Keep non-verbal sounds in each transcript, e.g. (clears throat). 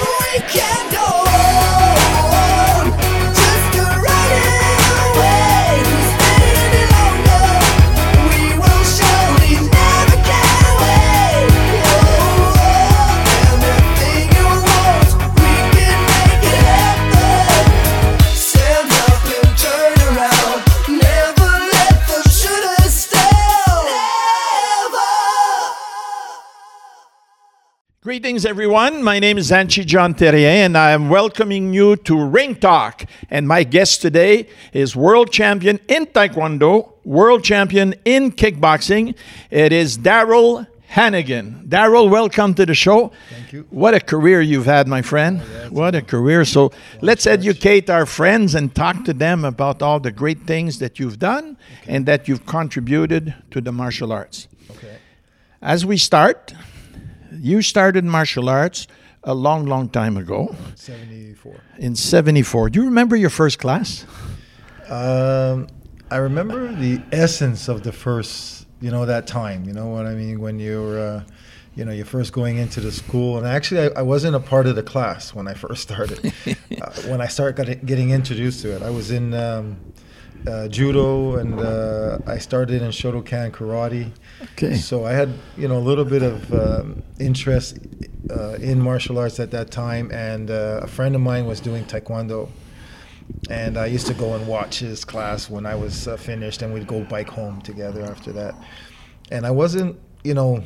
we can Greetings, everyone. My name is Hanshi John Terrier, and I am welcoming you to Ring Talk. And my guest today is world champion in Taekwondo, world champion in kickboxing. It is Darrell Henegan. Darrell, welcome to the show. Thank you. What a career you've had, my friend. what a career. So let's educate our friends and talk to them about all the great things that you've done and that you've contributed to the martial arts. Okay. As we start, you started martial arts a long, long time ago 74. in 74. Do you remember your first class? Um, I remember the essence of the first, you know, that time. You know what I mean? When you're, uh, you know, you're first going into the school. And actually, I, I wasn't a part of the class when I first started. (laughs) uh, when I started getting introduced to it, I was in um, uh, judo and uh, I started in Shotokan karate. Okay. So I had, you know, a little bit of um, interest uh, in martial arts at that time, and uh, a friend of mine was doing taekwondo, and I used to go and watch his class when I was uh, finished, and we'd go bike home together after that. And I wasn't, you know,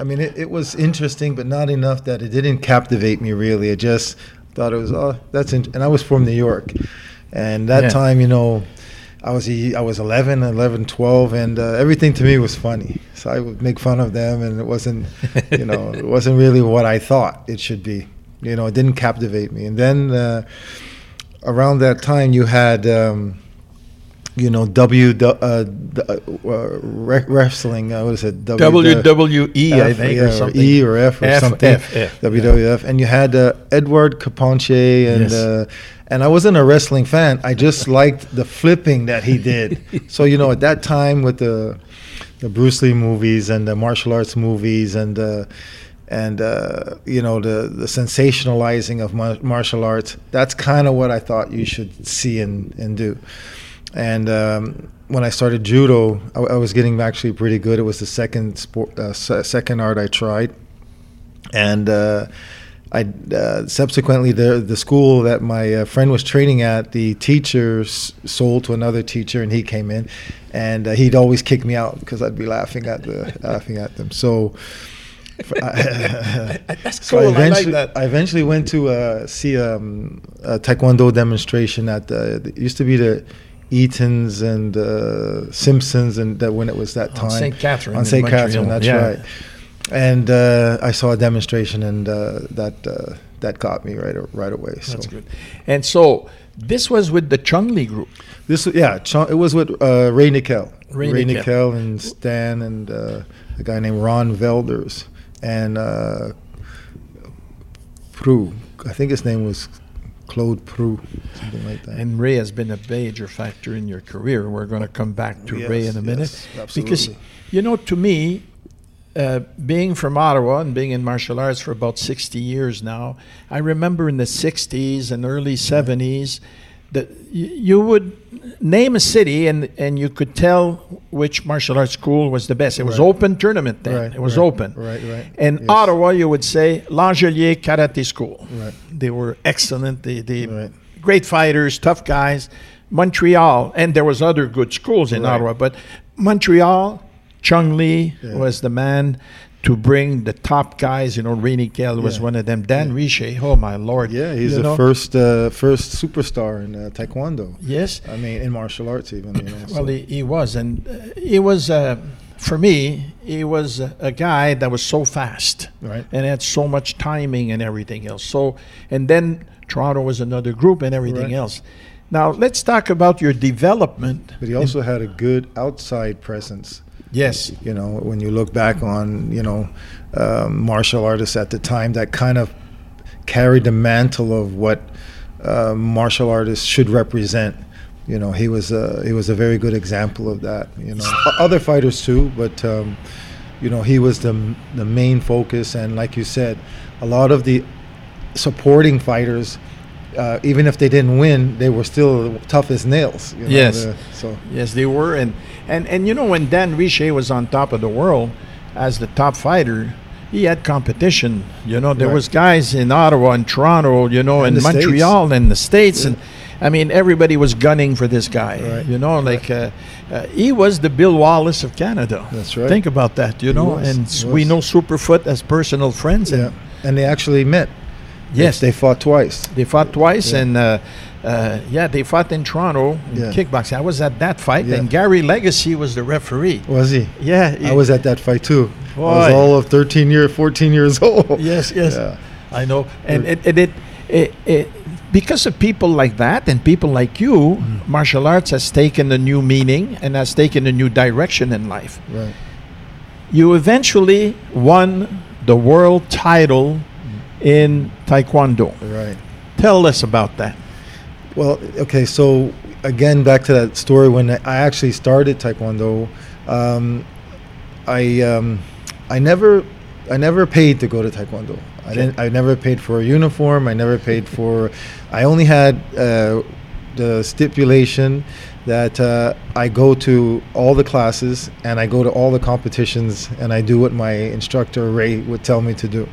I mean, it, it was interesting, but not enough that it didn't captivate me really. I just thought it was, oh, that's, in-. and I was from New York, and that Yeah. time, you know. I was I was 11, 11, 12, and uh, everything to me was funny. So I would make fun of them, and it wasn't, you know, (laughs) it wasn't really what I thought it should be. You know, it didn't captivate me. And then uh, around that time, you had, um, you know, W uh, uh, wrestling. Uh, what is it? W- WWE, I think, yeah, or something. E or F or F, something. F, F, WWF, and you had uh, Edward Carpentier, and Yes. And I wasn't a wrestling fan. I just (laughs) liked the flipping that he did. so you know, at that time with the the Bruce Lee movies and the martial arts movies and uh, and uh, you know the the sensationalizing of mar- martial arts. That's kind of what I thought you should see and and do. And um, when I started judo, I, I was getting actually pretty good. It was the second sport, uh, se- second art I tried, and uh, I uh, subsequently the the school that my uh, friend was training at, the teacher s- sold to another teacher, and he came in, and uh, he'd always kick me out because I'd be laughing at the (laughs) laughing at them. So. (laughs) That's So cool. I I like eventually. I eventually went to uh, see um, a Taekwondo demonstration at the, it used to be the Eatons and uh, Simpsons, and that when it was that On time St. Catherine on St. Catherine, that's yeah. right. And uh, I saw a demonstration, and uh, that uh, that got me right right away. So That's good. And so this was with the Chung Lee group. this, yeah, Ch- it was with uh, Ray Nickel, Ray Ray Nickel. And Stan, and uh, a guy named Ron Velders, and uh, Prue. I think his name was Claude Prue, something like that. And Ray has been a major factor in your career. We're going to come back to Ray in a minute. yes, Because, you know, to me, uh, being from Ottawa and being in martial arts for about 60 years now, I remember in the 60s and early 70s that you would name a city and, and you could tell which martial arts school was the best. It was Right. open tournament then. Right, it was right, open. right, right. In Yes. Ottawa, you would say L'Angelier Karate School. Right. They were excellent. They, they great fighters, tough guys. Montreal, and there was other good schools in. Ottawa, but Montreal, Chung Lee Yeah. was the man to bring the top guys. You know, Ray Nickel was Yeah. one of them. Dan Richer, oh my lord! Yeah, he's you the know? first uh, first superstar in uh, Taekwondo. Yes, I mean, in martial arts, even. You know, well, so- he, he was, and uh, he was. Uh, for me, he was a, a guy that was so fast, Right. and had so much timing and everything else. So, and then Toronto was another group and everything Right. else. Now let's talk about your development. but he also had a good outside presence. Yes, You know, when you look back on you know um, martial artists at the time, that kind of carried the mantle of what uh, martial artists should represent. You know, he was a he was a very good example of that. You know, other fighters too, but um, you know he was the the main focus. And like you said, a lot of the supporting fighters. Uh, even if they didn't win, they were still tough as nails. you know, Yes. the- so Yes, they were, and and and you know when Dan Richer was on top of the world as the top fighter, he had competition. You know, there Right. was guys in Ottawa and Toronto, you know, And and the States. Montreal and the states, and I mean everybody was gunning for this guy. Right. You know, like uh, uh, he was the Bill Wallace of Canada. That's right. Think about that. You know, was, and we know Superfoot as personal friends. yeah, And and they actually met. Yes, they fought twice. They fought twice, Yeah. and uh, uh, yeah, they fought in Toronto in Yeah. kickboxing. I was at that fight, Yeah. and Gary Legacy was the referee. Was he? Yeah, I was at that fight too. I was all of 13 years, 14 years (laughs) old. Yes, yes. I know, and it, it, it, it, it because of people like that and people like you, Mm. martial arts has taken a new meaning and has taken a new direction in life. Right. You eventually won the world title in Taekwondo. Right. Tell us about that. Well, okay, so again, back to that story when I actually started Taekwondo, um, I um, I never I never paid to go to Taekwondo. I didn't. I never paid for a uniform. I never paid for. I only had uh, the stipulation that uh, I go to all the classes and I go to all the competitions and I do what my instructor Ray would tell me to do.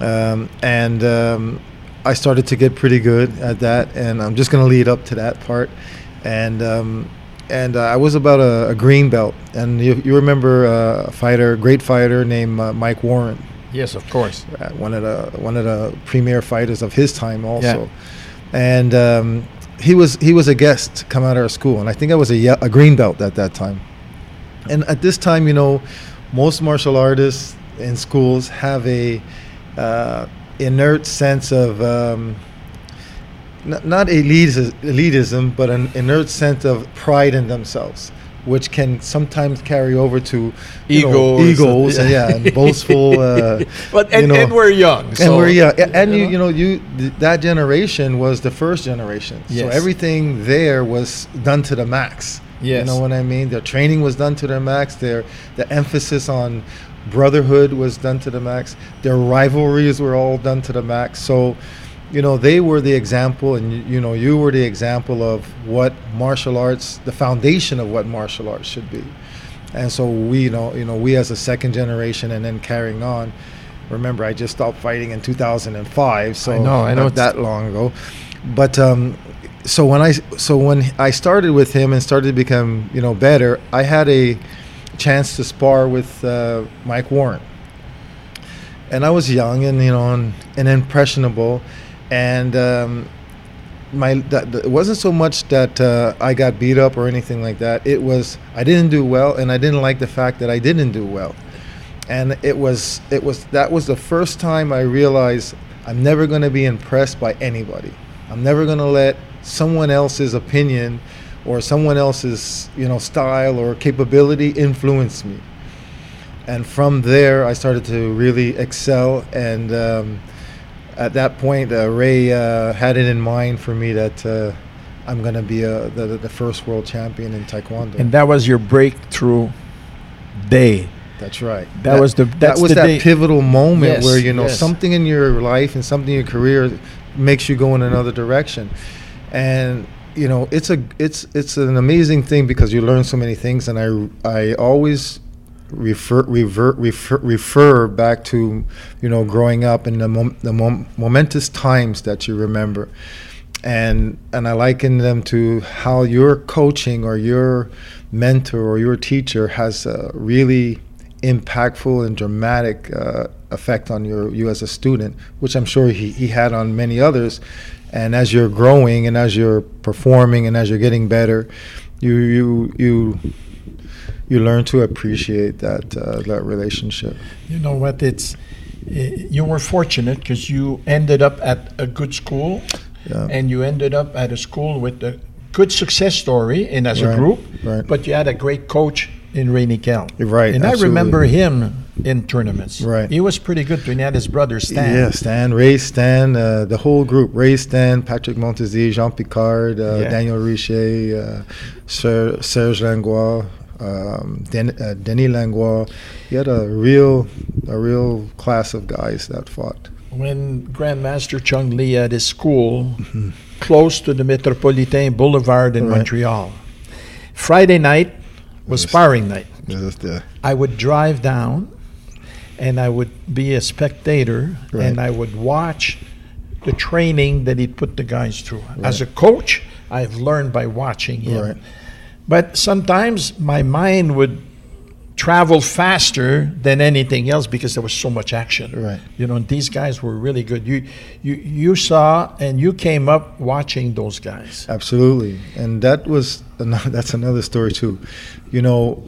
Um, and um, I started to get pretty good at that, and I'm just going to lead up to that part. And um, and uh, I was about a, a green belt, and you, you remember uh, a fighter, great fighter named uh, Mike Warren, Yes, of course. uh, one of the one of the premier fighters of his time, also. Yeah. And um, he was he was a guest come out of our school, and I think I was a, ye- a green belt at that time. And at this time, you know, most martial artists in schools have a uh, inert sense of um, n- not elitis- elitism, but an inert sense of pride in themselves, which can sometimes carry over to you know, Egos. and, yeah, and (laughs) boastful. Uh, But you and, know, and we're young. and so- we're yeah, a- and you you know you th- that generation was the first generation, so everything there was done to the max. you know what I mean. Their training was done to their max. Their the emphasis on brotherhood was done to the max. Their rivalries were all done to the max. So, you know, they were the example, and you, you know, you were the example of what martial arts, the foundation of what martial arts should be. And so we, you know, you know, we as a second generation, and then carrying on. Remember, I just stopped fighting in 2005, so I know, I know it's- that long ago. But um, so when I so when I started with him and started to become you know better, I had a chance to spar with uh, Mike Warren, and I was young and you know and, and impressionable, and um, my that, it wasn't so much that uh, I got beat up or anything like that. It was I didn't do well, and I didn't like the fact that I didn't do well, and it was it was that was the first time I realized I'm never going to be impressed by anybody. I'm never going to let someone else's opinion or someone else's you know style or capability influenced me. And from there, I started to really excel. And um, at that point, uh, Ray uh, had it in mind for me that uh, I'm going to be uh the, the first world champion in Taekwondo. and that was your breakthrough day. That's right. That was the- that was the that day- pivotal moment Yes, where you know yes. something in your life and something in your career makes you go in another direction, and you know it's a it's it's an amazing thing because you learn so many things, and I I always refer revert refer refer back to you know growing up and the mom, the mom, momentous times that you remember and and I liken them to how your coaching or your mentor or your teacher has a really impactful and dramatic uh, effect on your you as a student, which I'm sure he, he had on many others. And as you're growing and as you're performing and as you're getting better, you you you you learn to appreciate that uh, that relationship. You know what? It's eh, you were fortunate because you ended up at a good school, Yeah. and you ended up at a school with a good success story and as a group. right. But you had a great coach in Ray Nickel. Right, And I remember him in tournaments. Right. He was pretty good. And he had his brother Stan. Yeah, Stan, Ray, Stan, uh, the whole group. Ray, Stan, Patrick Montesi, Jean Picard, uh, Yeah. Daniel Richer, uh, Ser- Serge Langlois, um, Den- uh, Denis Langlois. He had a real, a real class of guys that fought. when Grandmaster Chung Lee had his school close to the Metropolitain Boulevard in Right. Montreal. Friday night was sparring night. This is the- I would drive down and I would be a spectator Right. and I would watch the training that he'd put the guys through. As a coach, I've learned by watching him. Right. But sometimes my mind would travel faster than anything else because there was so much action. Right. You know, and these guys were really good. You you you saw and you came up watching those guys. Absolutely, and that was another, (laughs) that's another story too. You know,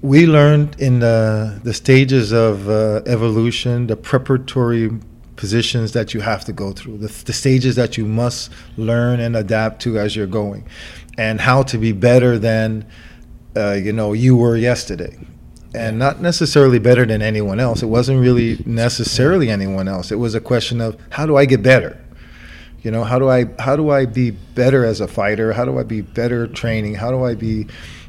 we learned in the the stages of uh, evolution, the preparatory positions that you have to go through, the, the stages that you must learn and adapt to as you're going, and how to be better than uh, you know you were yesterday. And not necessarily better than anyone else. It wasn't really necessarily anyone else. It was a question of how do I get better? You know, how do I how do I be better as a fighter? How do I be better training? How do I be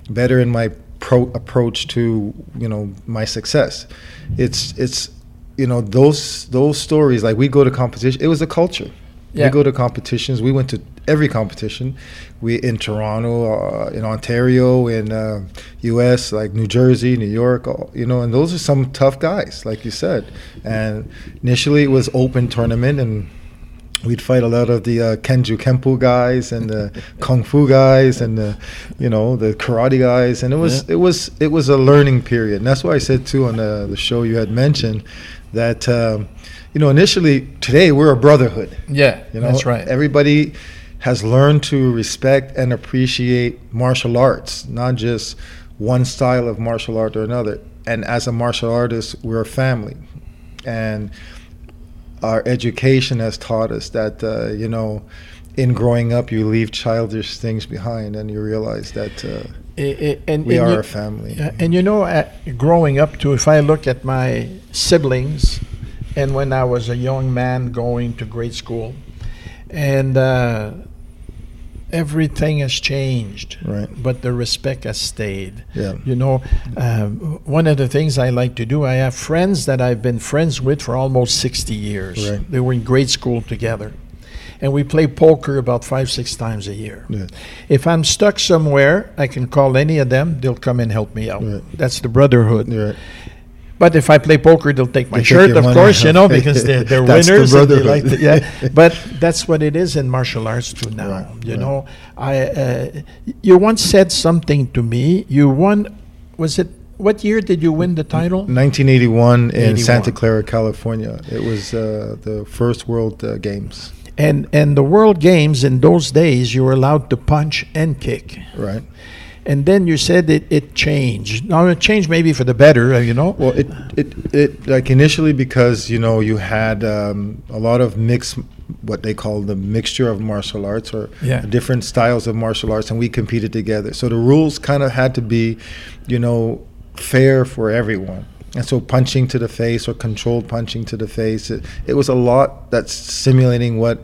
better in my pro approach to you know my success? It's it's you know those those stories like we go to competition. It was a culture. Yeah. We go to competitions. We went to every competition. We in Toronto, uh, in Ontario, in uh, U.S. like New Jersey, New York. All, you know, and those are some tough guys, like you said. And initially, it was open tournament and we'd fight a lot of the uh, Kenju Kempo guys and the (laughs) Kung Fu guys and the, you know, the karate guys, and it was Yeah. it was it was a learning period. And that's why I said too on the, the show you had mentioned that, um, you know, initially today we're a brotherhood. Yeah, You know, that's right. Everybody has learned to respect and appreciate martial arts, not just one style of martial art or another. And as a martial artist, we're a family, and our education has taught us that uh, you know, in growing up, you leave childish things behind, and you realize that uh, I- and, we and are you- a family. And you know, uh, growing up too, if I look at my siblings, and when I was a young man going to grade school, and uh, everything has changed, Right. but the respect has stayed. Yeah. You know, um, one of the things I like to do, I have friends that I've been friends with for almost 60 years. Right. They were in grade school together. And we play poker about five, six times a year. Yeah. If I'm stuck somewhere, I can call any of them. They'll come and help me out. Right. That's the brotherhood. But if I play poker, they'll take my They take shirt, your of course, you know, (laughs) because they're, they're the winners. and they like to- yeah. (laughs) But that's what it is in martial arts too now. Right, You right. know, I uh, you once said something to me. You won. Was it what year did you win the title? 1981 in 81. Santa Clara, California. It was uh, the first World uh, Games. And and the World Games in those days, you were allowed to punch and kick. Right. And then you said it, it changed. Now it changed maybe for the better, uh, you know. Well, it, it, it like initially because you know you had um, a lot of mix, what they call the mixture of martial arts or Yeah. different styles of martial arts, and we competed together. So the rules kind of had to be, you know, fair for everyone. And so punching to the face or controlled punching to the face, it, it was a lot that's simulating what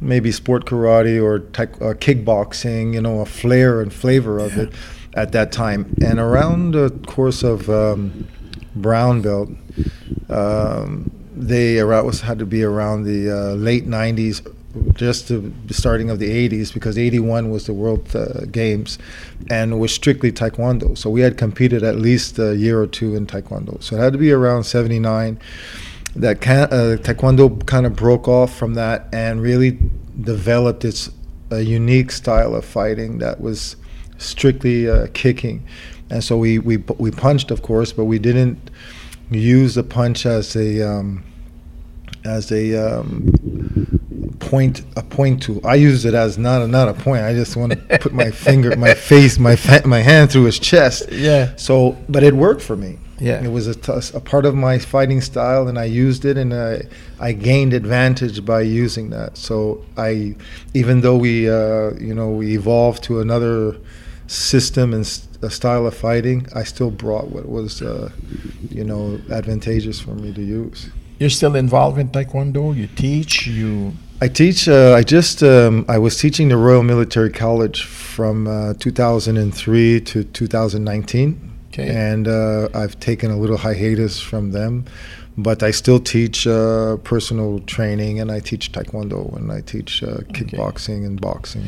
maybe sport karate or, taek- or kickboxing, you know, a flair and flavor of it at that time. And around the course of um, brown belt, um, they around, was had to be around the uh, late 90s, just the starting of the 80s, because 81 was the World uh, Games, and was strictly Taekwondo. So we had competed at least a year or two in Taekwondo. So it had to be around 79 that can, uh, taekwondo kind of broke off from that and really developed its a unique style of fighting that was strictly uh, kicking. And so we, we we punched of course but we didn't use the punch as a um, as a um, point a point tool I use it as not a, not a point I just want to put my (laughs) finger my face my fa- my hand through his chest. Yeah. so but it worked for me Yeah. it was a, t- a part of my fighting style, and I used it, and I, I gained advantage by using that. So I, even though we, uh, you know, we evolved to another system and a style of fighting, I still brought what was, uh, you know, advantageous for me to use. You're still involved in Taekwondo. You teach. You. I teach. Uh, I just. Um, I was teaching the Royal Military College from uh, 2003 to 2019. Okay. and uh, I've taken a little hiatus from them. but I still teach uh, personal training and I teach taekwondo and I teach uh, kickboxing and boxing,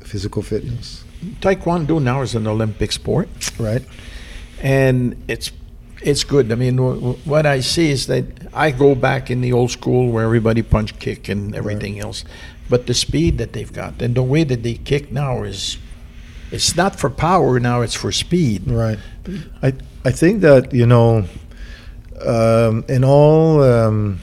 physical fitness. Taekwondo now is an Olympic sport, Right. and it's it's good. I mean, wh- wh- what I see is that I go back in the old school where everybody punch kick and everything else, but the speed that they've got and the way that they kick now is it's not for power now; it's for speed. Right. I I think that you know, um, in all, um,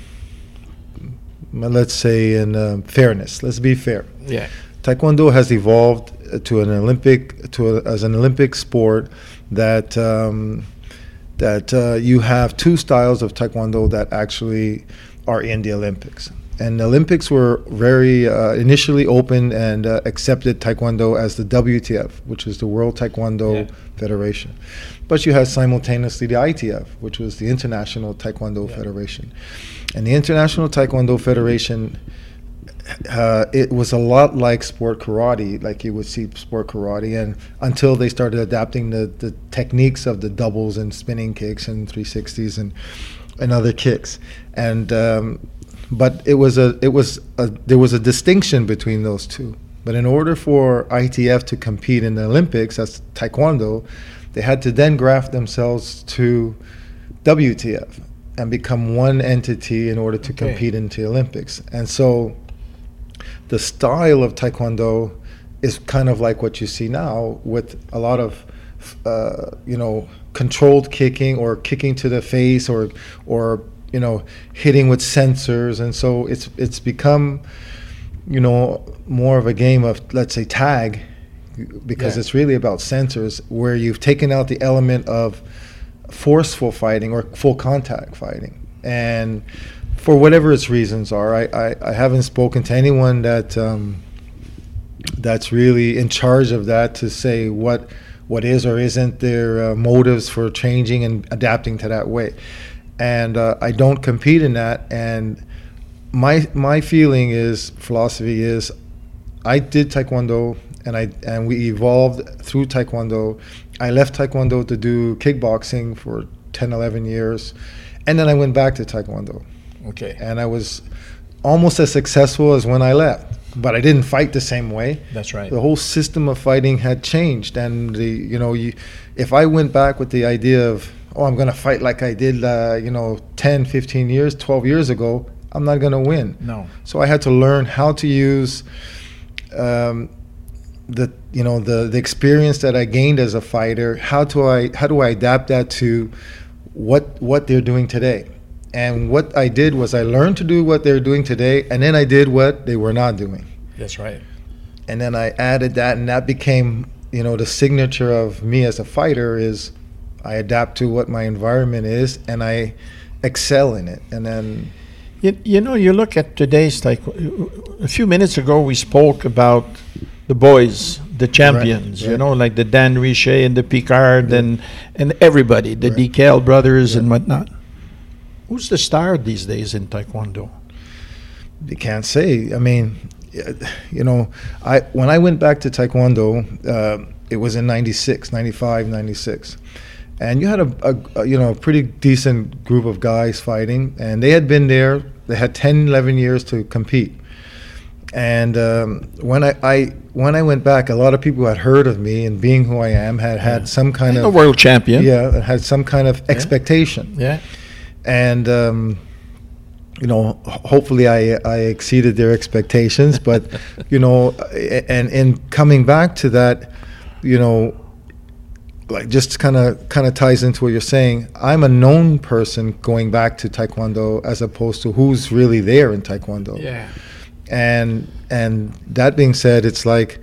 let's say in um fairness, let's be fair. Yeah. Taekwondo has evolved to an Olympic to a, as an Olympic sport that um, that uh, you have two styles of Taekwondo that actually are in the Olympics. And the Olympics were very uh, initially open and uh, accepted Taekwondo as the WTF, which is the World Taekwondo Yeah. Federation. But you had simultaneously the ITF, which was the International Taekwondo Yeah. Federation. And the International Taekwondo Federation uh, it was a lot like sport karate, like you would see sport karate, and until they started adapting the, the techniques of the doubles and spinning kicks and 360s and and other kicks, and um, but it was a it was a, there was a distinction between those two. But in order for ITF to compete in the Olympics as Taekwondo, they had to then graft themselves to WTF and become one entity in order to Okay. compete into the Olympics. And so the style of taekwondo is kind of like what you see now with a lot of uh, you know controlled kicking or kicking to the face or or you know hitting with sensors. And so it's it's become you know more of a game of let's say tag because Yeah. it's really about sensors where you've taken out the element of forceful fighting or full contact fighting. And for whatever its reasons are I, I, I haven't spoken to anyone that um, that's really in charge of that to say what what is or isn't their uh, motives for changing and adapting to that way and uh, I don't compete in that and my my feeling is philosophy is I did taekwondo and I and we evolved through taekwondo. I left taekwondo to do kickboxing for 10 11 years and then I went back to taekwondo Okay. and I was almost as successful as when I left. But I didn't fight the same way. That's right. The whole system of fighting had changed, and the you know, you, if I went back with the idea of oh, I'm going to fight like I did, uh, you know, 10, 15 years, 12 years ago, I'm not going to win. No. So I had to learn how to use um, the you know the the experience that I gained as a fighter. How do I how do I adapt that to what what they're doing today? And what I did was I learned to do what they're doing today, and then I did what they were not doing. That's right. And then I added that, and that became you know the signature of me as a fighter is I adapt to what my environment is, and I excel in it. And then You, you know, you look at today's like a few minutes ago we spoke about the boys, the champions. You right. know, like the Dan Richer and the Picard and and everybody, the Right. DKL brothers and whatnot. Who's the star these days in Taekwondo? you can't say. I mean, you know, I when I went back to Taekwondo, uh, it was in 96, 95, 96. And you had a, a, a, you know, a pretty decent group of guys fighting, and they had been there. They had 10, 11 years to compete. And um, when I, I when I went back, a lot of people had heard of me, and being who I am, had had some kind a of world champion. yeah, had some kind of expectation Yeah. and um, you know hopefully I, I exceeded their expectations but you know and in coming back to that you know like just kind of kind of ties into what you're saying i'm a known person going back to taekwondo as opposed to who's really there in taekwondo Yeah. and and that being said it's like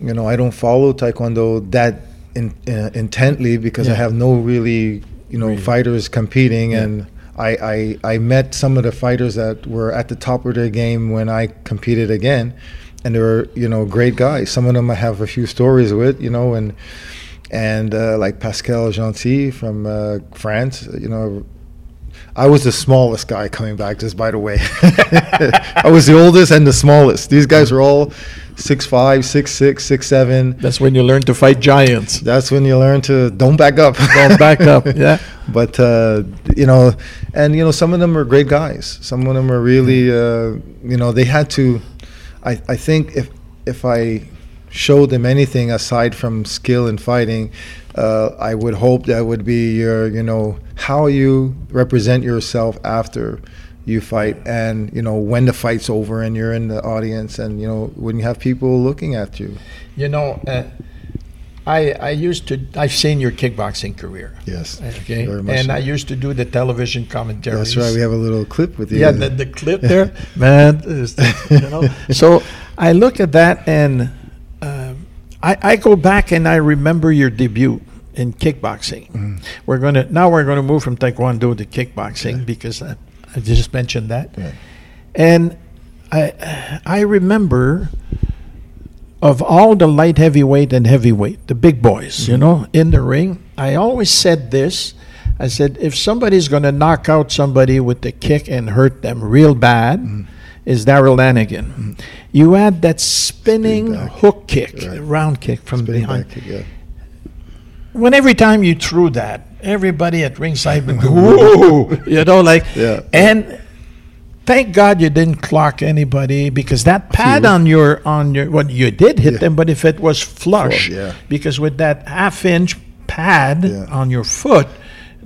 you know i don't follow taekwondo that in, uh, intently because i have no really you know Really. fighters competing Yeah. and I, I i met some of the fighters that were at the top of their game when i competed again and they were you know great guys some of them i have a few stories with you know and and uh, like pascal gentil from uh, france you know I was the smallest guy coming back, just by the way. (laughs) I was the oldest and the smallest. These guys were all six five, six six, six seven. That's when you learn to fight giants. That's when you learn to don't back up. (laughs) Don't back up. Yeah. (laughs) but uh, you know, and you know, some of them are great guys. Some of them are really, uh, you know, they had to. I I think if if I showed them anything aside from skill in fighting, uh, I would hope that would be your, you know, how you represent yourself after you fight, and you know when the fight's over and you're in the audience, and you know when you have people looking at you. You know, uh, I I used to. I've seen your kickboxing career. Yes. Okay. Very much And so. I used to do the television commentaries. That's right. We have a little clip with you. Yeah, the, the clip there, man. you know. (laughs) So I look at that and I, I go back and I remember your debut in kickboxing. Mm-hmm. We're gonna now we're gonna move from taekwondo to kickboxing Yeah. because I, I just mentioned that, Right. and I I remember of all the light heavyweight and heavyweight, the big boys, you know, in the ring, I always said this. I said, if somebody's going to knock out somebody with the kick and hurt them real bad, is Darrell Henegan. You had that spinning hook kick, Right. round kick from behind. kick, yeah. When every time you threw that, everybody at ringside would go, (laughs) whoa, you know, like, Yeah. and thank God you didn't clock anybody because that pad on your on your well you did hit Yeah. them, but if it was flush, Flush, yeah. because with that half inch pad Yeah. on your foot,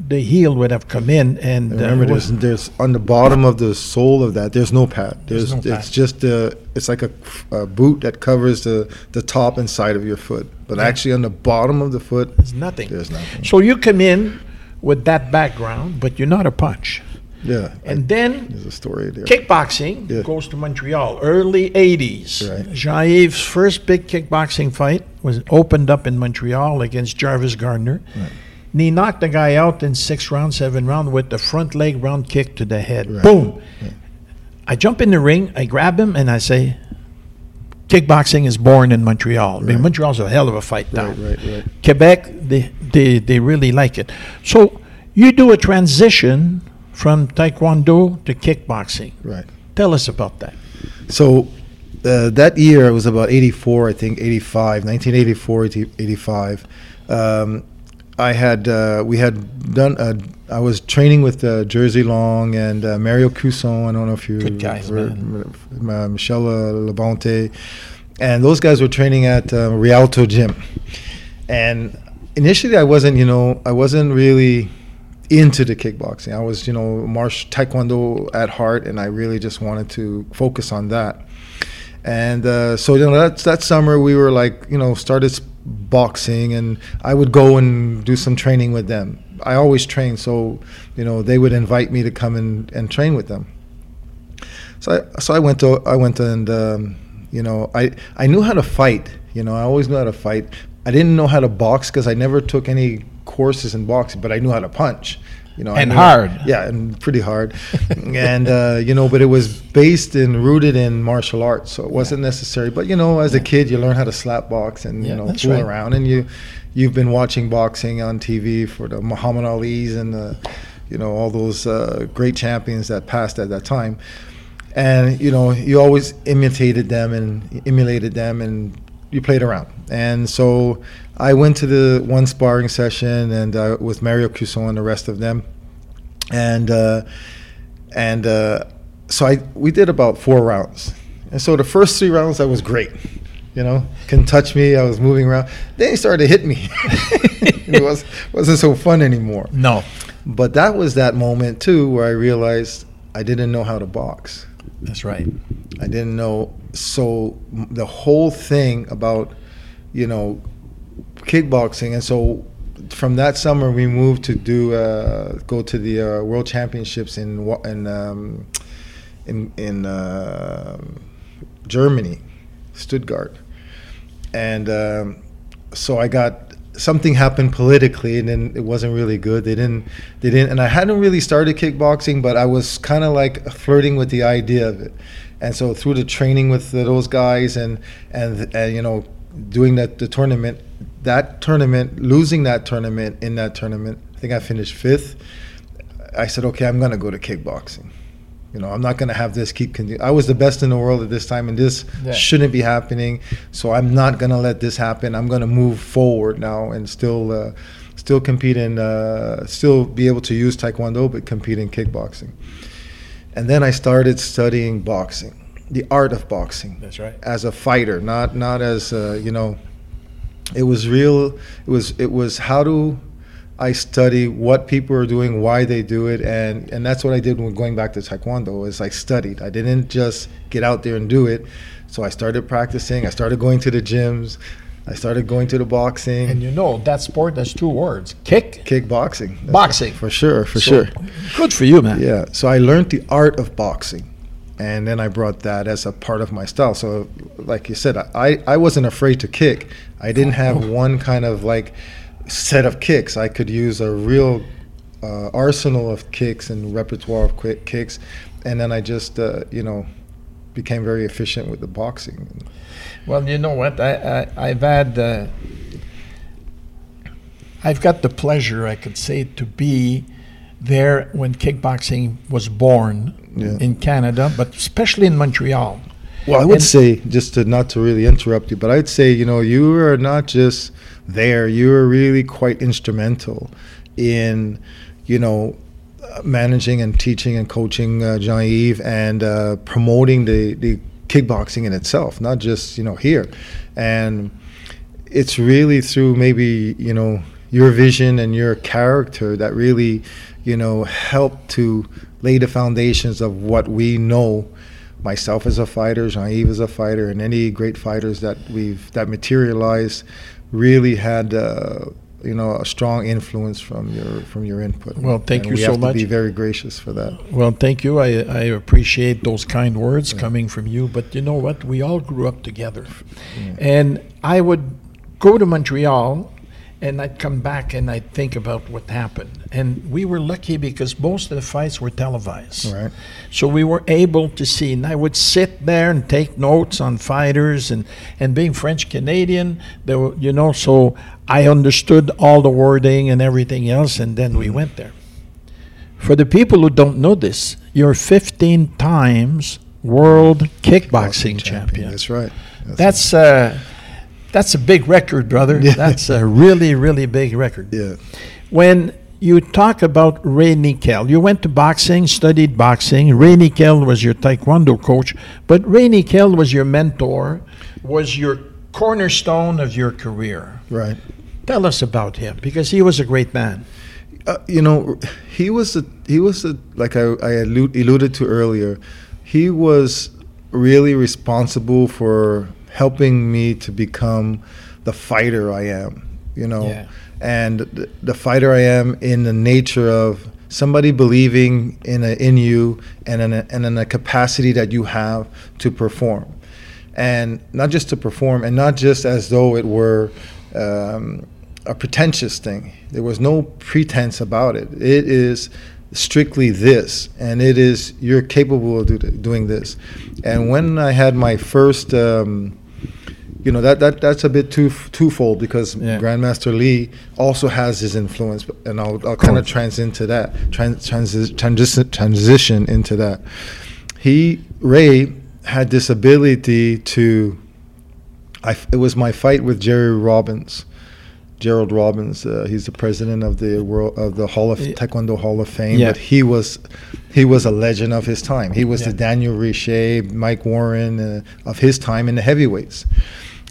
the heel would have come in and uh, remember, was- there's, there's on the bottom of the sole of that. There's no pad. There's There's, no pad. it's just a it's like a, a boot that covers the the top and side of your foot. But Yeah. actually, on the bottom of the foot, there's nothing. there's nothing. So you come in with that background, but you're not a punch. Yeah, And I- then there's a story there. kickboxing Yeah. goes to Montreal, early 80s. Right. Jean-Yves' first big kickboxing fight was opened up in Montreal against Jarvis Gardner. Right. And he knocked the guy out in six round, seven round with the front leg round kick to the head. Right. Boom. Yeah. I jump in the ring, I grab him, and I say, kickboxing is born in Montreal. I mean, Montreal's a hell of a fight town. Right, right, right. Quebec, they, they, they really like it. So you do a transition from taekwondo to kickboxing. Right. Tell us about that. So uh, that year, it was about 84, I think, 85, 1984, 80 85. Um, I had, uh, we had done, uh, I was training with uh, Jersey Long and uh, Mario Cusson. I don't know if you Good guys, remember, uh, Michelle uh, Labonte. And those guys were training at uh, Rialto Gym. And initially, I wasn't, you know, I wasn't really into the kickboxing. I was, you know, martial taekwondo at heart, and I really just wanted to focus on that. And uh, so, you know, that that summer we were like, you know, started boxing, and I would go and do some training with them. I always trained, so you know, they would invite me to come and, and train with them. So I so I went to I went and um, you know I I knew how to fight. You know, I always knew how to fight. I didn't know how to box because I never took any courses in boxing, but I knew how to punch. You know, And hard. Yeah, and pretty hard. (laughs) and uh, you know, but it was based and rooted in martial arts, so it wasn't necessary. But you know, as a kid, you learn how to slap box and Yeah, you know fool right. around, and you you've been watching boxing on TV for the Muhammad Ali's and the you know all those uh, great champions that passed at that time and you know you always imitated them and emulated them and you played around. And so i went to the one sparring session and uh, with mario Cusson and the rest of them. And uh, and uh, so i we did about four rounds. And so the first three rounds i was great. You know can touch me. I was moving around. Then he started to hit me. (laughs) It was wasn't so fun anymore. No. but that was that moment too where i realized i didn't know how to box. That's right. I didn't know. So the whole thing about, you know, kickboxing, and so from that summer we moved to do uh, go to the uh, World Championships in in um, in in uh, Germany, Stuttgart, and um, so I got something happened politically, and then it wasn't really good. They didn't they didn't, and I hadn't really started kickboxing, but I was kind of like flirting with the idea of it, and so through the training with those guys and and and you know doing that the tournament, that tournament, losing that tournament in that tournament, I think I finished fifth. I said, okay, I'm gonna go to kickboxing. You know, I'm not going to have this keep. Continue. I was the best in the world at this time, and this Yeah. shouldn't be happening. So I'm not going to let this happen. I'm going to move forward now and still, uh, still compete in, uh, still be able to use Taekwondo, but compete in kickboxing. And then I started studying boxing, the art of boxing That's right. as a fighter, not not as uh, you know. It was real. It was it was how do I study what people are doing, why they do it, and and that's what I did when going back to Taekwondo. Is I studied. I didn't just get out there and do it. So I started practicing. I started going to the gyms. I started going to the boxing, And you know that sport has two words: kick, kickboxing, boxing. for sure, for So, sure. Good for you, man. Yeah. So I learned the art of boxing. And then I brought that as a part of my style. So, like you said, I, I wasn't afraid to kick. I didn't have one kind of like set of kicks. I could use a real uh, arsenal of kicks and repertoire of quick kicks. And then I just, uh, you know, became very efficient with the boxing. Well, you know what? I, I I've had uh, I've got the pleasure, I could say, to be there when kickboxing was born Yeah. in Canada, but especially in Montreal. Well, I would And- say just to not to really interrupt you, but I'd say you know you are not just there; you are really quite instrumental in you know managing and teaching and coaching uh, Jean Yves and uh, promoting the the kickboxing in itself, not just you know here, and it's really through maybe you know your vision and your character that really you know helped to lay the foundations of what we know myself as a fighter Jean-Yves as a fighter and any great fighters that we've that materialized really had uh, you know a strong influence from your from your input Well, thank And you we so have much. to be very gracious for that Well, thank you. I, I appreciate those kind words coming from you. But you know what? We all grew up together. And I would go to Montreal and I'd come back and I'd think about what happened. And we were lucky because most of the fights were televised. right So we were able to see, and I would sit there and take notes on fighters, and and being French Canadian, there were, you know, so I understood all the wording and everything else, and then we went there. For the people who don't know this, you're 15 times world kickboxing champion. that's right That's uh, that's a big record, brother. Yeah. That's a really, really big record. yeah When you talk about Ray Nickel, you went to boxing, studied boxing. Ray Nickel was your taekwondo coach, but Ray Nickel was your mentor, was your cornerstone of your career. right Tell us about him because he was a great man. Uh, you know, he was a, he was a, like I, I allude, alluded to earlier. He was really responsible for helping me to become the fighter I am. You know, Yeah. and the, the fighter I am in the nature of somebody believing in a, in you and in a, and in a capacity that you have to perform, and not just to perform, and not just as though it were. Um, a pretentious thing. There was no pretense about it. It is strictly this, and it is you're capable of do, doing this. And when I had my first, um, you know, that, that that's a bit too twofold because Yeah. Grandmaster Lee also has his influence, and I'll, I'll kind of trans into that, trans, transi- transi- transition into that. He Ray had this ability to. I, it was my fight with Jerry Robbins. Gerald Robbins. Uh, he's the president of the world of the Hall of Taekwondo Hall of Fame. Yeah. But he was he was a legend of his time. He was Yeah. the Daniel Richer, Mike Warren uh, of his time in the heavyweights.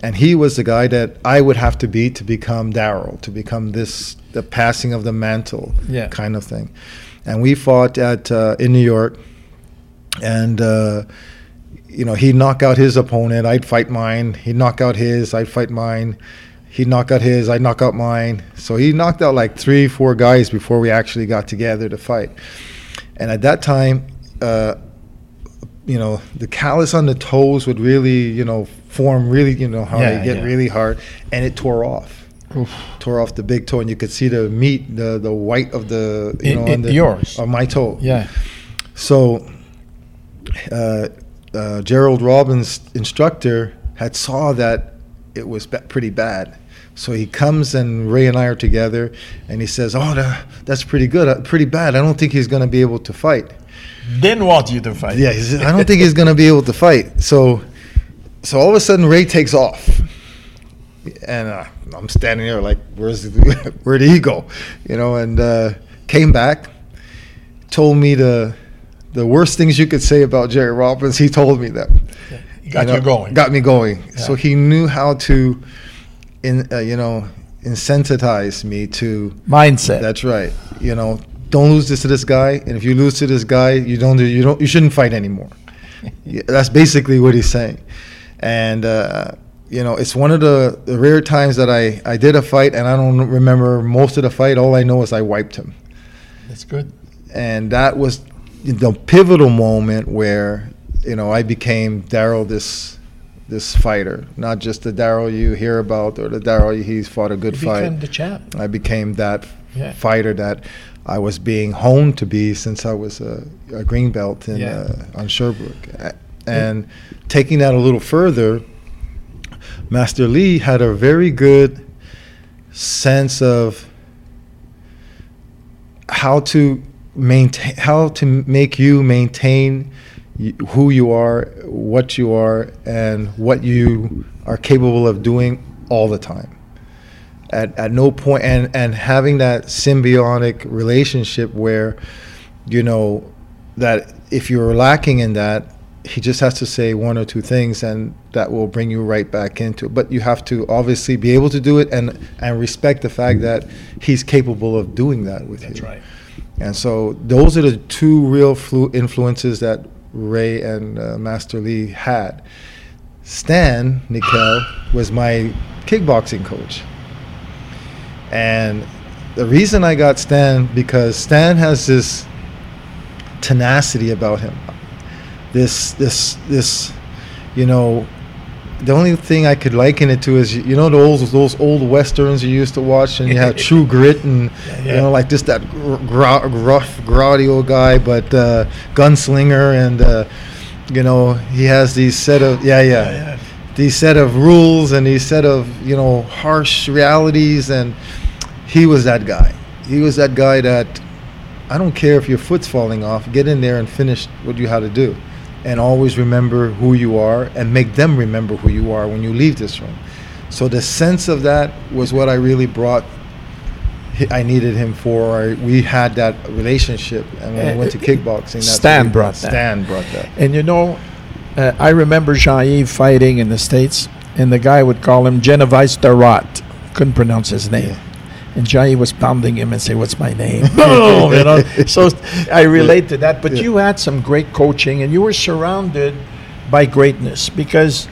And he was the guy that I would have to beat to become Darrell, to become this the passing of the mantle Yeah. kind of thing. And we fought at uh, in New York, and uh, you know he'd knock out his opponent, I'd fight mine. He'd knock out his, I'd fight mine. He'd knock out his, I'd knock out mine. So he knocked out like three, four guys before we actually got together to fight. And at that time, uh, you know, the callus on the toes would really, you know, form really, you know, how Yeah, they get yeah. really hard, and it tore off. Tore off the big toe, and you could see the meat, the the white of the, you In- know, in on the, yours. of my toe. Yeah. So, uh, uh, Gerald Robbins' instructor had saw that it was pretty bad. So he comes and Ray and I are together, and he says, "Oh, tha- that's pretty good, uh, pretty bad. I don't think he's going to be able to fight." Didn't want you to fight. Yeah, he said, I don't think he's gonna be able to fight. So, so all of a sudden Ray takes off, and uh, I'm standing there like, where's (laughs) where did he go? You know, and uh, came back, told me the the worst things you could say about Jerry Robbins. He told me that. He got know, you going. Got me going. So he knew how to, in uh, you know, incentivize me to. Mindset. That's right. You know, don't lose this to this guy, and if you lose to this guy, you don't you don't you shouldn't fight anymore. (laughs) That's basically what he's saying, and uh, you know, it's one of the, the rare times that I I did a fight, and I don't remember most of the fight. All I know is I wiped him, That's good. and that was the pivotal moment where you know I became Darrell this. This fighter, not just the Darrell you hear about or the Darrell he's fought a good You fight. became the champ. I became that Yeah. fighter that I was being honed to be since I was a, a green belt in Yeah. uh, on Sherbrooke, and taking that a little further, Master Lee had a very good sense of how to maintain, how to make you maintain who you are, what you are, and what you are capable of doing all the time. At, at no point and and having that symbiotic relationship where you know that if you're lacking in that he just has to say one or two things and that will bring you right back into it. But you have to obviously be able to do it and and respect the fact that he's capable of doing that with That's you. That's right. and so those are the two real flu- influences that Ray and uh, Master Lee had. Stan Nickel was my kickboxing coach. And the reason I got Stan because Stan has this tenacity about him. This this this you know the only thing I could liken it to is you know those those old westerns you used to watch and you have (laughs) True Grit and Yeah, you know like just that gr- rough grotty old guy but uh, gunslinger and uh, you know he has these set of yeah. Yeah, yeah. these set of rules and these set of you know harsh realities and he was that guy. He was that guy that I don't care if your foot's falling off get in there and finish what you had to do and always remember who you are and make them remember who you are when you leave this room so the sense of that was what I really brought I needed him for I, we had that relationship and when I went to kickboxing that's Stan brought that. Stan brought that And you know, uh, I remember Jean-Yves fighting in the States, and the guy would call him Genevice Darot. Couldn't pronounce his name. Yeah. And Jean-Yves was pounding him and say, what's my name? (laughs) Boom, you know? (laughs) So I relate to that. But Yeah. you had some great coaching, and you were surrounded by greatness because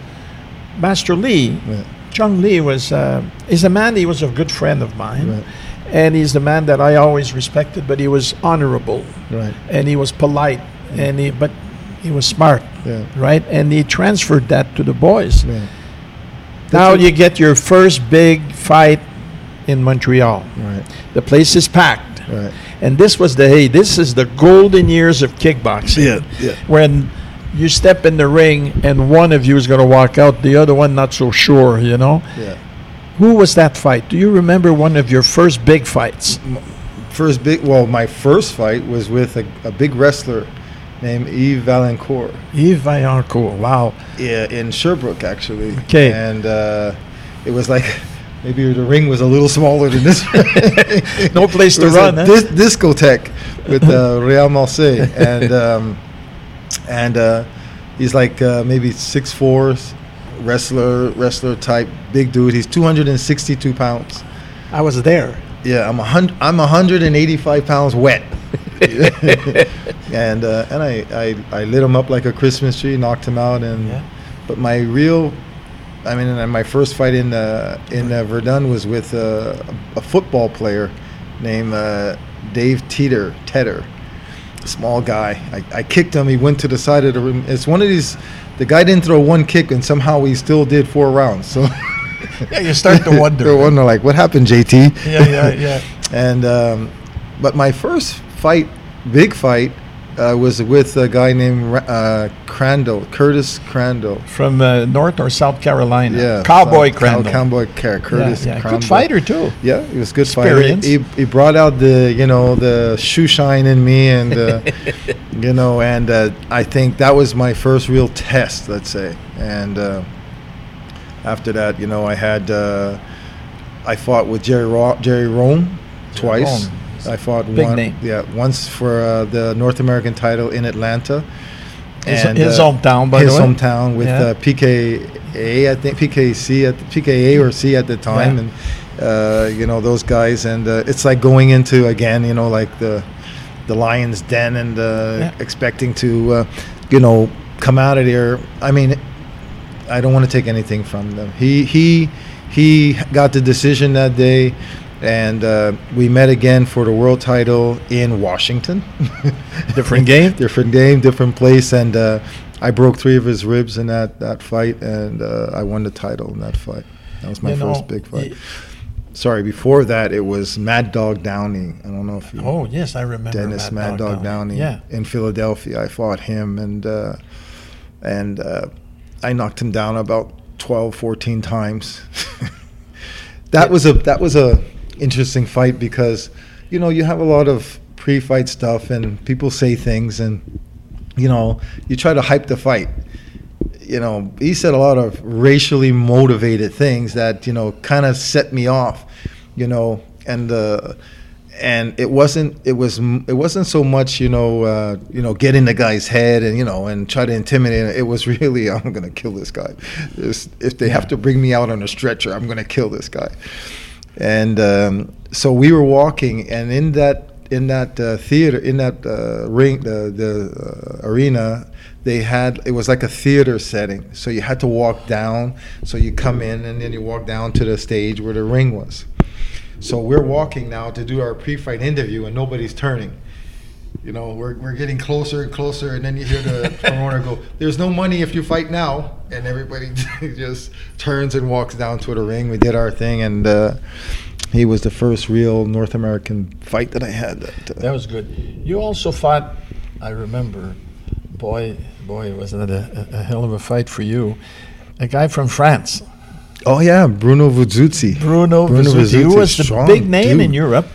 Master Lee, Yeah. Chung Lee, was uh, is a man. He was a good friend of mine, Right. and he's the man that I always respected. But he was honorable, right and he was polite, and he but he was smart, yeah right? And he transferred that to the boys. yeah now you get your first big fight in Montreal. right The place is packed. right And this was the hey, this is the golden years of kickboxing. Yeah, yeah. When you step in the ring and one of you is going to walk out, the other one not so sure, you know? yeah Who was that fight? Do you remember one of your first big fights? first big well my first fight was with a, a big wrestler named Yves Vaillancourt Yves Vaillancourt. Wow. yeah in Sherbrooke actually Okay. and uh, it was like maybe the ring was a little smaller than this (laughs) No place (laughs) to run, huh? dis- discotheque with uh, (laughs) Real Marseille and um, and uh, he's like uh, maybe six four wrestler wrestler type big dude he's 262 pounds I was there. Yeah, I'm a hundred. I'm 185 pounds wet. and uh, and I, I I lit him up like a Christmas tree, knocked him out, and Yeah. but my real, I mean, and my first fight in uh, in uh, Verdun was with uh, a football player named uh, Dave Teeter Tedder, small guy. I, I kicked him. He went to the side of the room. It's one of these. The guy didn't throw one kick, and somehow he still did four rounds. So. (laughs) Yeah, you start to wonder. (laughs) They're wondering like, what happened, JT? Yeah, yeah, yeah. (laughs) and um, but my first fight, big fight, I was with a guy named uh, Crandall, Curtis Crandall. From uh, North or South Carolina. Yeah, Cowboy Cow- Crandall. Cowboy Car- Curtis yeah, yeah. Crandall. Good fighter, too. Yeah, he was a good Experience. fighter. He, he brought out the you know the shoe shine in me, and uh, (laughs) you know, and uh, I think that was my first real test, let's say. And uh, after that, you know, I had uh, I fought with Jerry Ro- Jerry Rome twice. I fought Big one, name. yeah, once for uh, the North American title in Atlanta. His, And, his uh, hometown, by his the way. hometown with Yeah. uh, PKA, I think PKC at PKA or C at the time, Yeah. and uh, you know those guys, and uh, it's like going into again, you know, like the the Lions Den and uh, Yeah. expecting to, uh, you know, come out of there. I mean, I don't want to take anything from them. He he he got the decision that day. And uh, we met again for the world title in Washington. (laughs) Different game? different game, different place, and uh, I broke three of his ribs in that, that fight, and uh, I won the title in that fight. That was my You first know, big fight. y- Sorry, before that it was Mad Dog Downey. I don't know if you Oh, yes, I remember. Dennis Mad, Dog, Downey Yeah. in Philadelphia. I fought him, and uh, and uh, I knocked him down about 12, 14 times. (laughs) that was a that was a interesting fight because you know you have a lot of pre-fight stuff and people say things and you know you try to hype the fight. You know he said a lot of racially motivated things that you know kind of set me off you know and uh and it wasn't it was it wasn't so much you know uh, you know get in the guy's head and you know and try to intimidate him. it was (laughs) really i'm gonna kill this guy. If they have to bring me out on a stretcher i'm gonna kill this guy and um, so we were walking and in that in that uh, theater in that uh, ring the the uh, arena they had it was like a theater setting. So you had to walk down. So you come in and then you walk down to the stage where the ring was. So we're walking now to do our pre-fight interview and nobody's turning you know we're, we're getting closer and closer and then you hear the (laughs) promoter go there's no money if you fight now and everybody (laughs) just turns and walks down to the ring we did our thing and uh, he was the first real north american fight that i had that, uh, That was good. You also fought, I remember, boy, boy, wasn't a, a hell of a fight for you? A guy from France, oh yeah bruno vuzuzzi Bruno, Bruno who Vizzuti, was the strong big name in. Europe,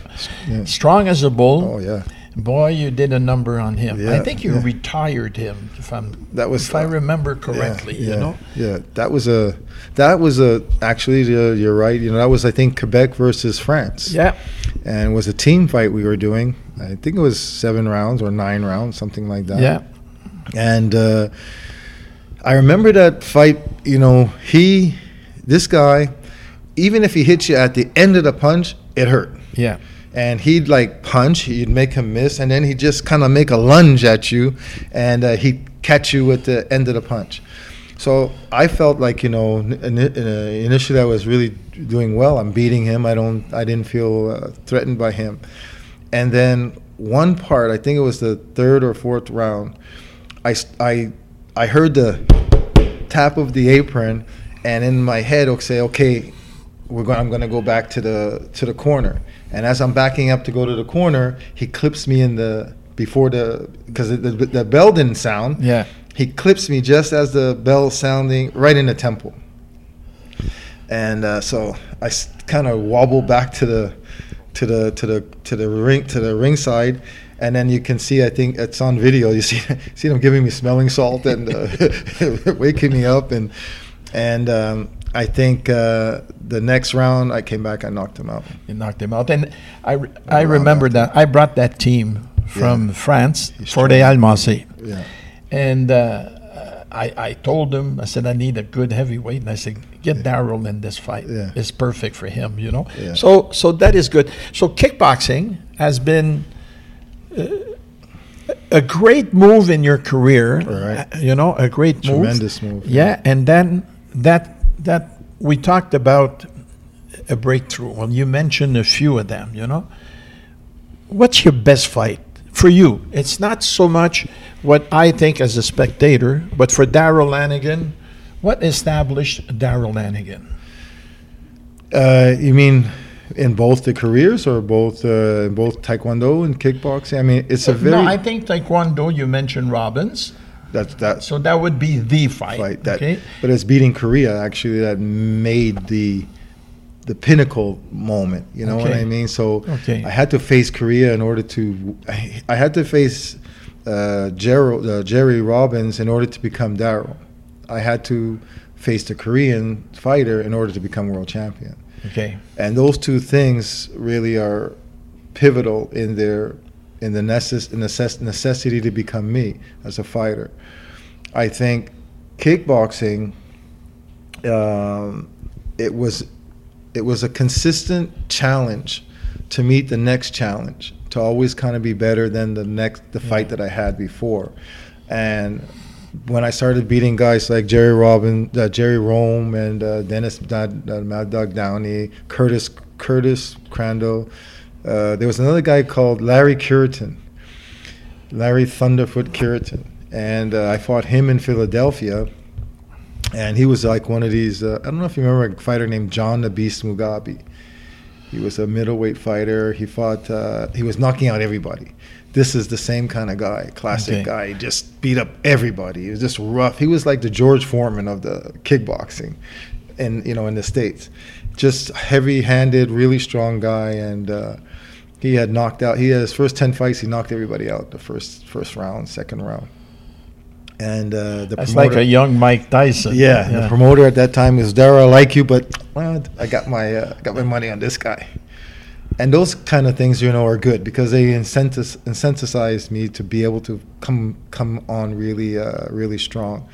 Yeah. strong as a bull. oh yeah Boy, you did a number on him. I think you yeah. retired him, if I'm, That was, if I uh, remember correctly. yeah, You know, yeah. That was a, that was a. Actually, uh, you're right. You know, that was I think Quebec versus France. yeah, and it was a team fight we were doing. I think it was seven rounds or nine rounds, something like that. yeah, And uh, I remember that fight. You know, he, this guy, even if he hits you at the end of the punch, it hurt. yeah. And he'd like punch, he'd make him miss, and then he'd just kind of make a lunge at you, and uh, he'd catch you at the end of the punch. So I felt like you know, in, in, initially I was really doing well. I'm beating him. I don't, I didn't feel uh, threatened by him. And then one part, I think it was the third or fourth round, I I I heard the tap of the apron, and in my head, say, okay, we're going. I'm going to go back to the to the corner. And as I'm backing up to go to the corner, he clips me in the before the because the, the, the bell didn't sound. Yeah. He clips me just as the bell sounding right in the temple. And uh, so I kind of wobble back to the to the to the to the ring to the ringside, and then you can see. I think it's on video. You see (laughs) see them giving me smelling salt and uh, (laughs) waking me up, and and um, I think uh, the next round I came back. I knocked him out. You knocked him out. And I, re- I remember that-. I brought that team from France He's for the. Almacé. Yeah. And uh, I, I told him, I said, I need a good heavyweight. And I said, get Daryl in this fight. Yeah. It's perfect for him, you know? Yeah. So, so that is good. So kickboxing has been uh, a great move in your career. Right. uh, You know, a great move. Tremendous move. Yeah, and then that that we talked about a breakthrough. Well, you mentioned a few of them. You know, what's your best fight for you? It's not so much what I think as a spectator, but for Darrell Henegan, what established Darrell Henegan? Uh, you mean in both the careers or both uh, in both taekwondo and kickboxing. I mean, it's a very no, I think Taekwondo. You mentioned Robbins, that's that's so that would be the fight. fight that. okay. But it's beating Korea actually that made the the pinnacle moment. You know what I mean? So Okay. I had to face Korea in order to. I, I had to face uh, Gerald, uh, Jerry Robbins in order to become Darrell. I had to face the Korean fighter in order to become world champion. Okay. And those two things really are pivotal in their in the necess- necess- necessity to become me as a fighter. I think kickboxing um, it was it was a consistent challenge to meet the next challenge to always kind of be better than the next the fight that I had before and when I started beating guys like Jerry Robin, uh, Jerry Rome, and uh, Dennis uh, Mad Dog Downey, Curtis Curtis Crandall, uh, there was another guy called Larry Curitan, Larry Thunderfoot Curitan, and uh, I fought him in Philadelphia. And he was like one of these. Uh, I don't know if you remember a fighter named John the Beast Mugabi. He was a middleweight fighter. He fought. Uh, he was knocking out everybody. This is the same kind of guy, classic Okay. guy. He just beat up everybody. He was just rough. He was like the George Foreman of the kickboxing, and you know, in the states, just heavy-handed, really strong guy. And uh, he had knocked out. He had his first ten fights. He knocked everybody out the first first round, second round. And uh, the That's like promoter- a young Mike Tyson. yeah, the promoter at that time was Dara. I like you, but well, I got my uh, got my money on this guy. And those kind of things, you know, are good because they incentis- incentivize me to be able to come come on really uh, really strong.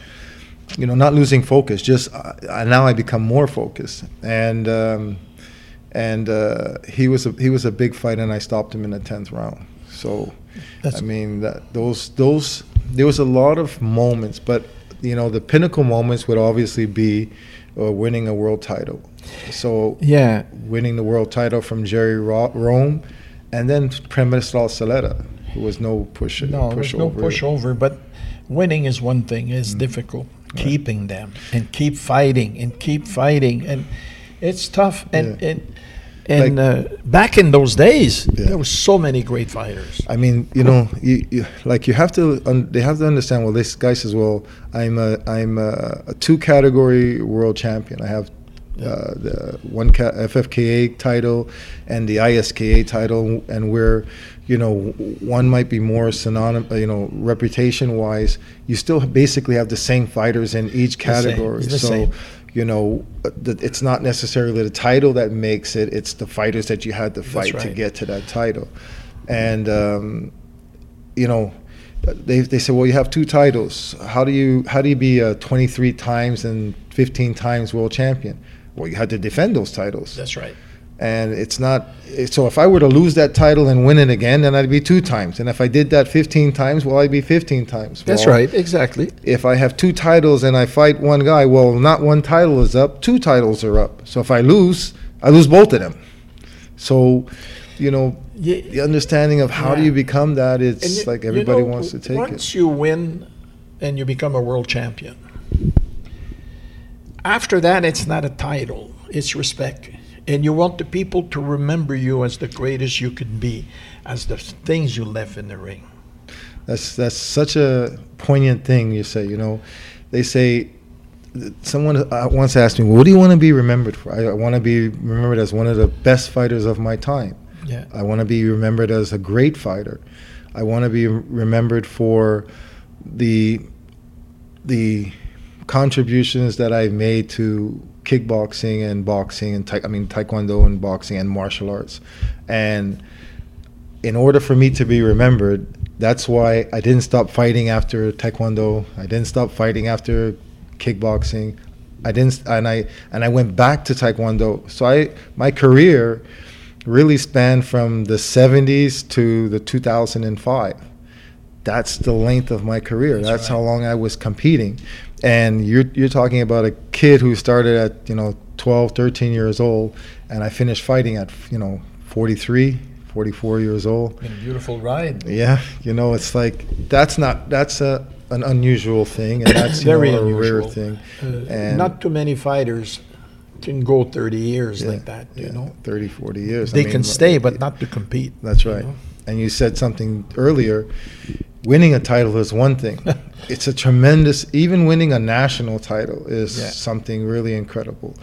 You know, not losing focus. Just uh, uh, now I become more focused. And um, and uh, he was a, he was a big fight, and I stopped him in the tenth round. So, That's- I mean, that those those there was a lot of moments, but you know, the pinnacle moments would obviously be uh, winning a world title. So Yeah. winning the world title from Jerry Ro- Rome, and then Premestal Saleta, who was no push No, there's no pushover. pushover, but winning is one thing. It's Mm. difficult. Keeping them and keep fighting and keep fighting, and it's tough. And Yeah. and and uh, back in those days, Yeah. there were so many great fighters. I mean, you know, you, you like you have to. Un, they have to understand. Well, this guy says, "Well, I'm a I'm a, a two category world champion. I have uh, the one ca- FFKA title and the ISKA title, and where, you know, one might be more synonymous. You know, reputation wise, you still basically have the same fighters in each The same. category. The so. same. You know, it's not necessarily the title that makes it; it's the fighters that you had to fight to get to that title. And um, you know, they they say, well, you have two titles. How do you how do you be a 23 times and 15 times world champion? Well, you had to defend those titles, That's right. And it's not. So if I were to lose that title and win it again, then I'd be two times. And if I did that 15 times, well, I'd be 15 times. That's right. Exactly. If I have two titles and I fight one guy, well, not one title is up, two titles are up. So if I lose, I lose both of them. So, you know, Yeah. the understanding of how do you become that it's you- like you everybody know, wants to take it. once you win and you become a world champion, after that, it's not a title, it's respect. And you want the people to remember you as the greatest you could be, as the things you left in the ring. That's that's such a poignant thing you say. You know, they say someone uh, once asked me, "What do you want to be remembered for?" I, I want to be remembered as one of the best fighters of my time. Yeah. I want to be remembered as a great fighter. I want to be remembered for the the contributions that I've made to kickboxing and boxing and tai- I mean taekwondo and boxing and martial arts. And in order for me to be remembered, that's why I didn't stop fighting after taekwondo. I didn't stop fighting after kickboxing. I didn't and I and I went back to taekwondo. So I my career really spanned from the 70s to the 2005 that's the length of my career. That's, That's how long I was competing. And you're you're talking about a kid who started at, you know, 12, 13 years old and I finished fighting at, you know, 43, 44 years old. Been a beautiful ride. Yeah, you know, it's like that's not that's a an unusual thing and that's Very know, a unusual. rare thing. Uh, And- not too many fighters can go 30 years Yeah, like that, you yeah, know. 30, 40 years. I They mean, can stay, but not to compete. That's you right. know? And you said something earlier. Winning a title is one thing. (laughs) it's a tremendous. Even winning a national title is Yeah. something really incredible.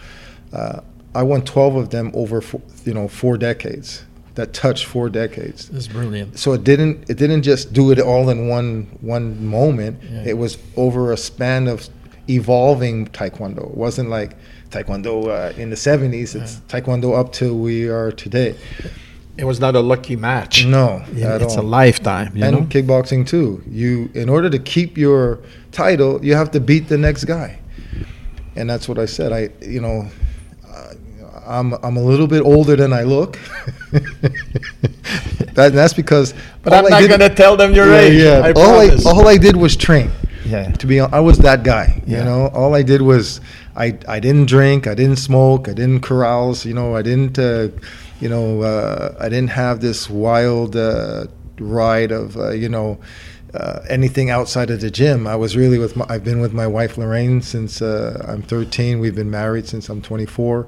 Uh, I won 12 of them over, four, you know, four decades. That touched four decades. It's brilliant. So it didn't. It didn't just do it all in one one moment. Yeah. It was over a span of evolving taekwondo. It wasn't like taekwondo uh, in the 70s. It's taekwondo up to we are today. It was not a lucky match. No, it's all. a lifetime, you and know. kickboxing too. You, in order to keep your title, you have to beat the next guy, and that's what I said. I, you know, uh, I'm I'm a little bit older than I look. (laughs) that, that's because. But I'm not going to tell them your yeah, age. yeah. I all I all I did was train. yeah. To be, honest, I was that guy. Yeah. You know, all I did was I I didn't drink, I didn't smoke, I didn't carouse. You know, I didn't. Uh, you know, uh, I didn't have this wild uh, ride of uh, you know. Uh, anything outside of the gym, I was really with. My, I've been with my wife Lorraine since uh, I'm 13. We've been married since I'm 24.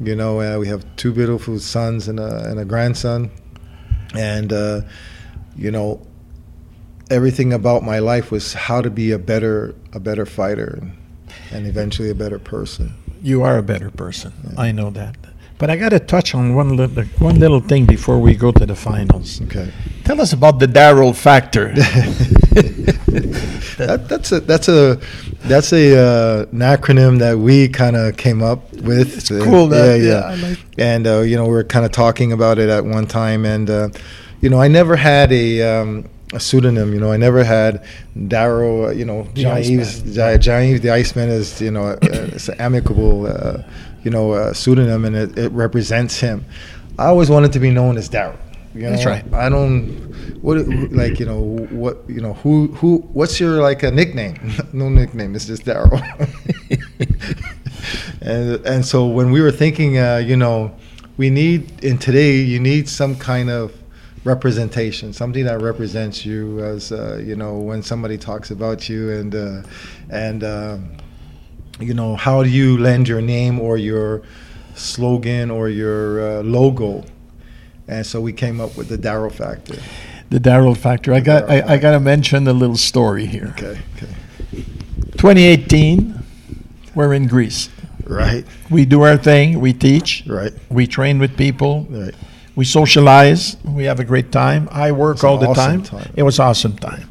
You know, uh, we have two beautiful sons and a, and a grandson, and uh, you know, everything about my life was how to be a better a better fighter and, and eventually a better person. You are a better person. I know that. But I got to touch on one little, one little thing before we go to the finals. Okay. Tell us about the Darrell factor. (laughs) That, that's a that's a that's a uh, an acronym that we kind of came up with. It's cool, that- yeah, like- and uh, you know we are kind of talking about it at one time, and uh, you know I never had a. Um, a pseudonym, you know. I never had Darrell. Uh, you know, Jean-Yves. Iceman. Jean-Yves, the Iceman, is you know, uh, it's an amicable, uh, you know, uh, pseudonym, and it, it represents him. I always wanted to be known as Darrell. You know? That's right. I don't what like you know what you know who who what's your like a nickname? (laughs) no nickname. It's just Darrell. (laughs) and and so when we were thinking, uh, you know, we need in today you need some kind of representation, something that represents you as uh, you know when somebody talks about you and uh, and um, you know how do you lend your name or your slogan or your uh, logo. And so we came up with the Darrell factor. the Darrell factor. I got I, I got to mention a little story here. Okay. Okay. 2018, we're in Greece. Right. We do our thing. We teach. Right. We train with people. Right. We socialize. We have a great time. I work all the awesome time. time. It was awesome time.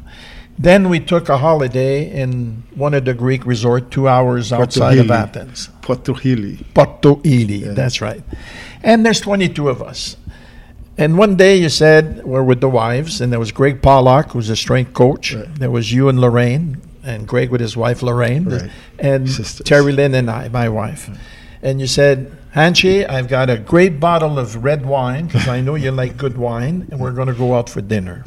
Then we took a holiday in one of the Greek resorts, two hours outside of Athens. Porto Heli. Porto Ili, Yeah. that's right. And there's 22 of us. And one day you said we're with the wives, and there was Greg Pollock, who's a strength coach. Right. There was you and Lorraine, and Greg with his wife Lorraine, Right. and Sisters. Terry Lynn and I, my wife. And you said, Hanshi, I've got a great bottle of red wine because I know you like good wine, and we're going to go out for dinner.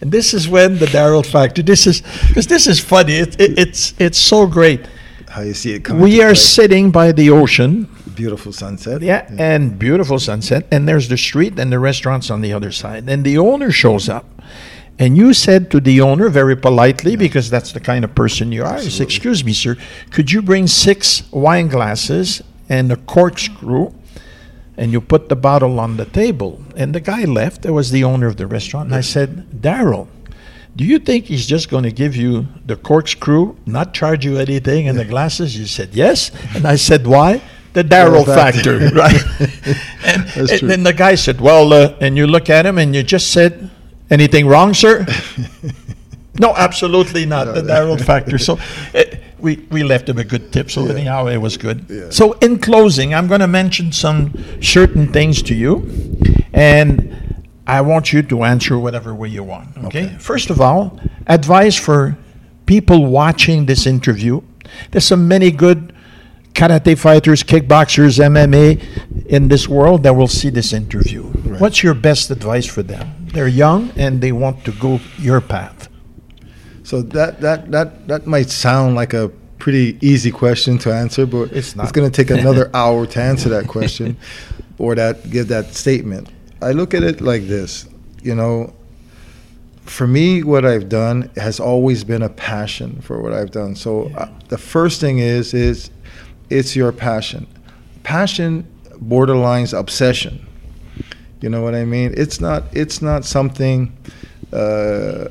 And this is when the Darrell factor. This is because this is funny. It, it, it's it's so great. How you see it coming. We are play. sitting by the ocean. beautiful sunset. Yeah, and beautiful sunset. And there's the street and the restaurants on the other side. And the owner shows up. And you said to the owner very politely, because that's the kind of person you are, Excuse me, sir, could you bring six wine glasses and a corkscrew? And you put the bottle on the table. And the guy left. There was the owner of the restaurant. And I said, Darrell, do you think he's just going to give you the corkscrew, not charge you anything, and the glasses? You said yes. And I said, why? The Darrell factor, (laughs) right? (laughs) and and then the guy said, well, uh, and you look at him and you just said, anything wrong, sir? (laughs) no, absolutely not. The Daryl factor. So uh, we, we left him a good tip. So anyhow, it was good. Yeah. So in closing, I'm going to mention some certain things to you. And I want you to answer whatever way you want. Okay? Okay. First of all, advice for people watching this interview. There's so many good karate fighters, kickboxers, MMA in this world that will see this interview. Right. What's your best advice for them? They're young and they want to go your path. So that that that that might sound like a pretty easy question to answer, but It's not. going to take (laughs) another hour to answer that question or that give that statement. I look at it like this, you know. For me, what I've done has always been a passion for what I've done. So Yeah. uh, the first thing is is it's your passion. passion borderlines obsession. You know what I mean? It's not. It's not something uh,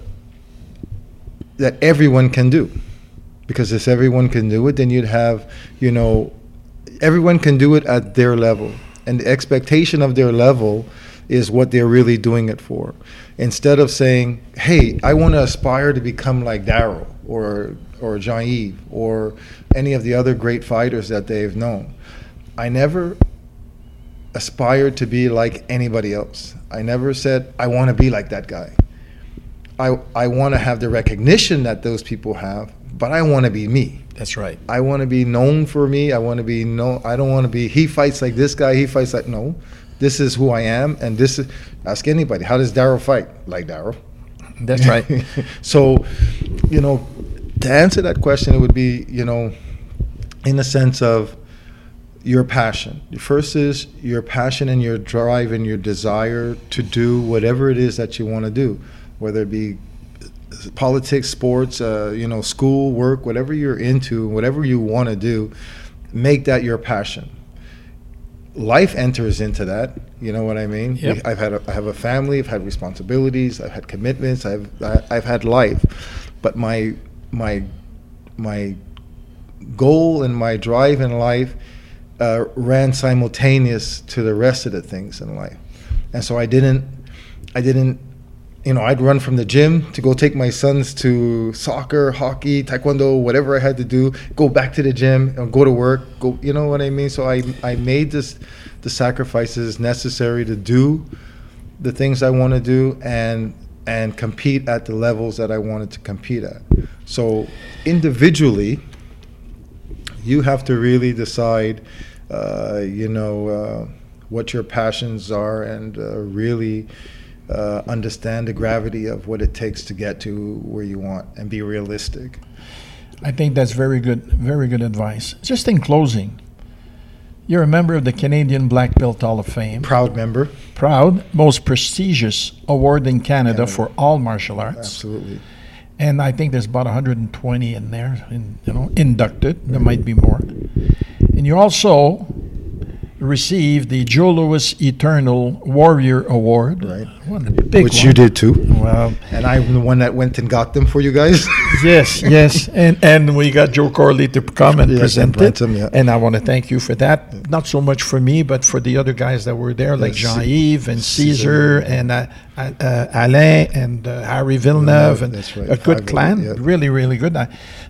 that everyone can do, because if everyone can do it, then you'd have, you know, everyone can do it at their level, and the expectation of their level is what they're really doing it for. Instead of saying, "Hey, I want to aspire to become like Darrell or or Jean-Yves or any of the other great fighters that they've known," I never aspired to be like anybody else. I never said I want to be like that guy. I I want to have the recognition that those people have, but I want to be me. That's right. I want to be known for me. I want to be known. I don't want to be. He fights like this guy. He fights like no. This is who I am, and this is. Ask anybody. How does Darrell fight? Like Darrell. That's right. (laughs) so, you know, to answer that question, it would be you know, in the sense of your passion. First is your passion and your drive and your desire to do whatever it is that you want to do, whether it be politics, sports, uh, you know, school, work, whatever you're into, whatever you want to do, make that your passion. Life enters into that. You know what I mean? Yep. I've had a, I have a family. I've had responsibilities. I've had commitments. I've I, I've had life, but my my my goal and my drive in life uh, ran simultaneous to the rest of the things in life, and so I didn't I didn't you know, I'd run from the gym to go take my sons to soccer, hockey, taekwondo, whatever I had to do. Go back to the gym, and go to work. Go, you know what I mean? So I I made this the sacrifices necessary to do the things I want to do and and compete at the levels that I wanted to compete at. So individually, you have to really decide, uh, you know, uh, what your passions are and uh, really uh, understand the gravity of what it takes to get to where you want and be realistic. I think that's very good, very good advice. Just in closing, you're a member of the Canadian Black Belt Hall of Fame. Proud member, Proud, most prestigious award in Canada, Canada. for all martial arts. absolutely. And I think there's about 120 in there, in, you know, inducted. There might be more. And you also received the Joe Louis Eternal Warrior Award. Right. One the big Which one. you did too. Well, And I'm the one that went and got them for you guys. (laughs) yes, yes, and and we got Joe Corley to come and Yes, present and it, yeah. and I want to thank you for that. Not so much for me, but for the other guys that were there, like Yes, Jean-Yves and Caesar. Caesar and uh, uh, Alain and uh, Harry Villeneuve, and That's right, a good of clan. yeah. Really, really good. I,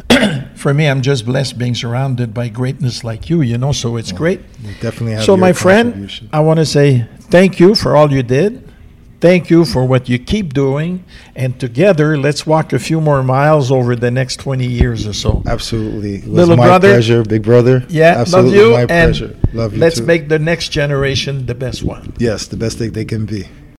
(clears throat) (coughs) for me, I'm just blessed being surrounded by greatness like you. You know, so it's great. You definitely have So, my friend. I want to say thank you for all you did. Thank you for what you keep doing. And together, let's walk a few more miles over the next 20 years or so. Absolutely. It was Little my brother. pleasure, big brother. Yeah, Absolutely love you. my and pleasure. Love you let's too. make the next generation the best one. yes, the best thing they can be.